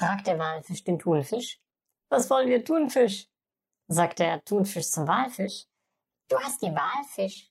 fragt der Walfisch den Thunfisch. Was wollen wir Thunfisch? Sagt der Thunfisch zum Walfisch. Du hast die Walfisch.